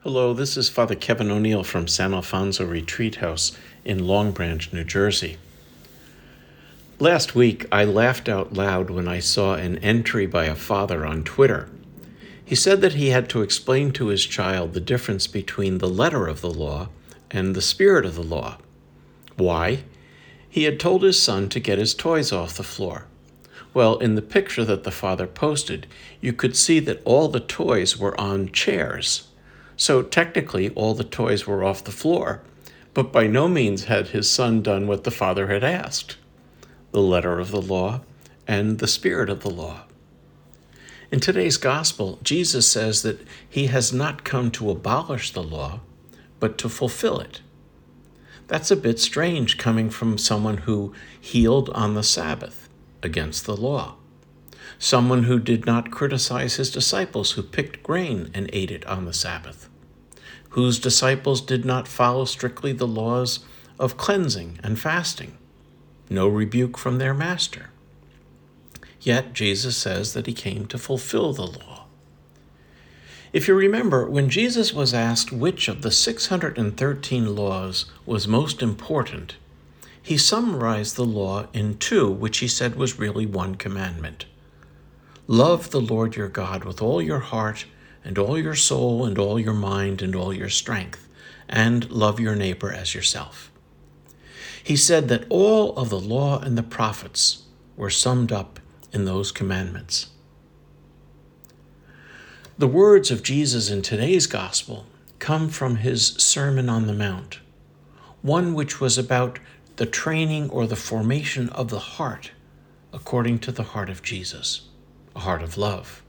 Hello, this is Father Kevin O'Neill from San Alfonso Retreat House in Long Branch, New Jersey. Last week, I laughed out loud when I saw an entry by a father on Twitter. He said that he had to explain to his child the difference between the letter of the law and the spirit of the law. Why? He had told his son to get his toys off the floor. Well, in the picture that the father posted, you could see that all the toys were on chairs. So technically, all the toys were off the floor, but by no means had his son done what the father had asked the letter of the law and the spirit of the law. In today's gospel, Jesus says that he has not come to abolish the law, but to fulfill it. That's a bit strange coming from someone who healed on the Sabbath against the law, someone who did not criticize his disciples who picked grain and ate it on the Sabbath, whose disciples did not follow strictly the laws of cleansing and fasting, no rebuke from their master. Yet Jesus says that he came to fulfill the law. If you remember, when Jesus was asked which of the 613 laws was most important, he summarized the law in two, which he said was really one commandment Love the Lord your God with all your heart, and all your soul, and all your mind, and all your strength, and love your neighbor as yourself. He said that all of the law and the prophets were summed up in those commandments. The words of Jesus in today's gospel come from his Sermon on the Mount, one which was about the training or the formation of the heart according to the heart of Jesus, a heart of love.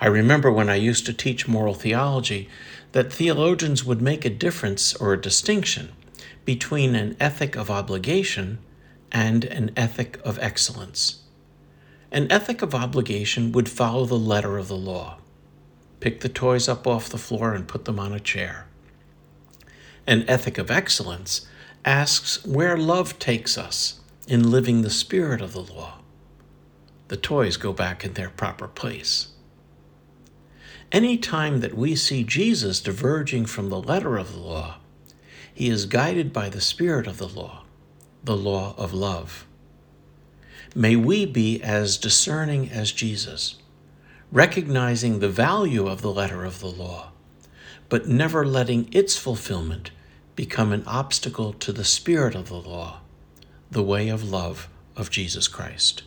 I remember when I used to teach moral theology that theologians would make a difference or a distinction between an ethic of obligation and an ethic of excellence. An ethic of obligation would follow the letter of the law pick the toys up off the floor and put them on a chair. An ethic of excellence asks where love takes us in living the spirit of the law. The toys go back in their proper place. Any time that we see Jesus diverging from the letter of the law, he is guided by the spirit of the law, the law of love. May we be as discerning as Jesus, recognizing the value of the letter of the law, but never letting its fulfillment become an obstacle to the spirit of the law, the way of love of Jesus Christ.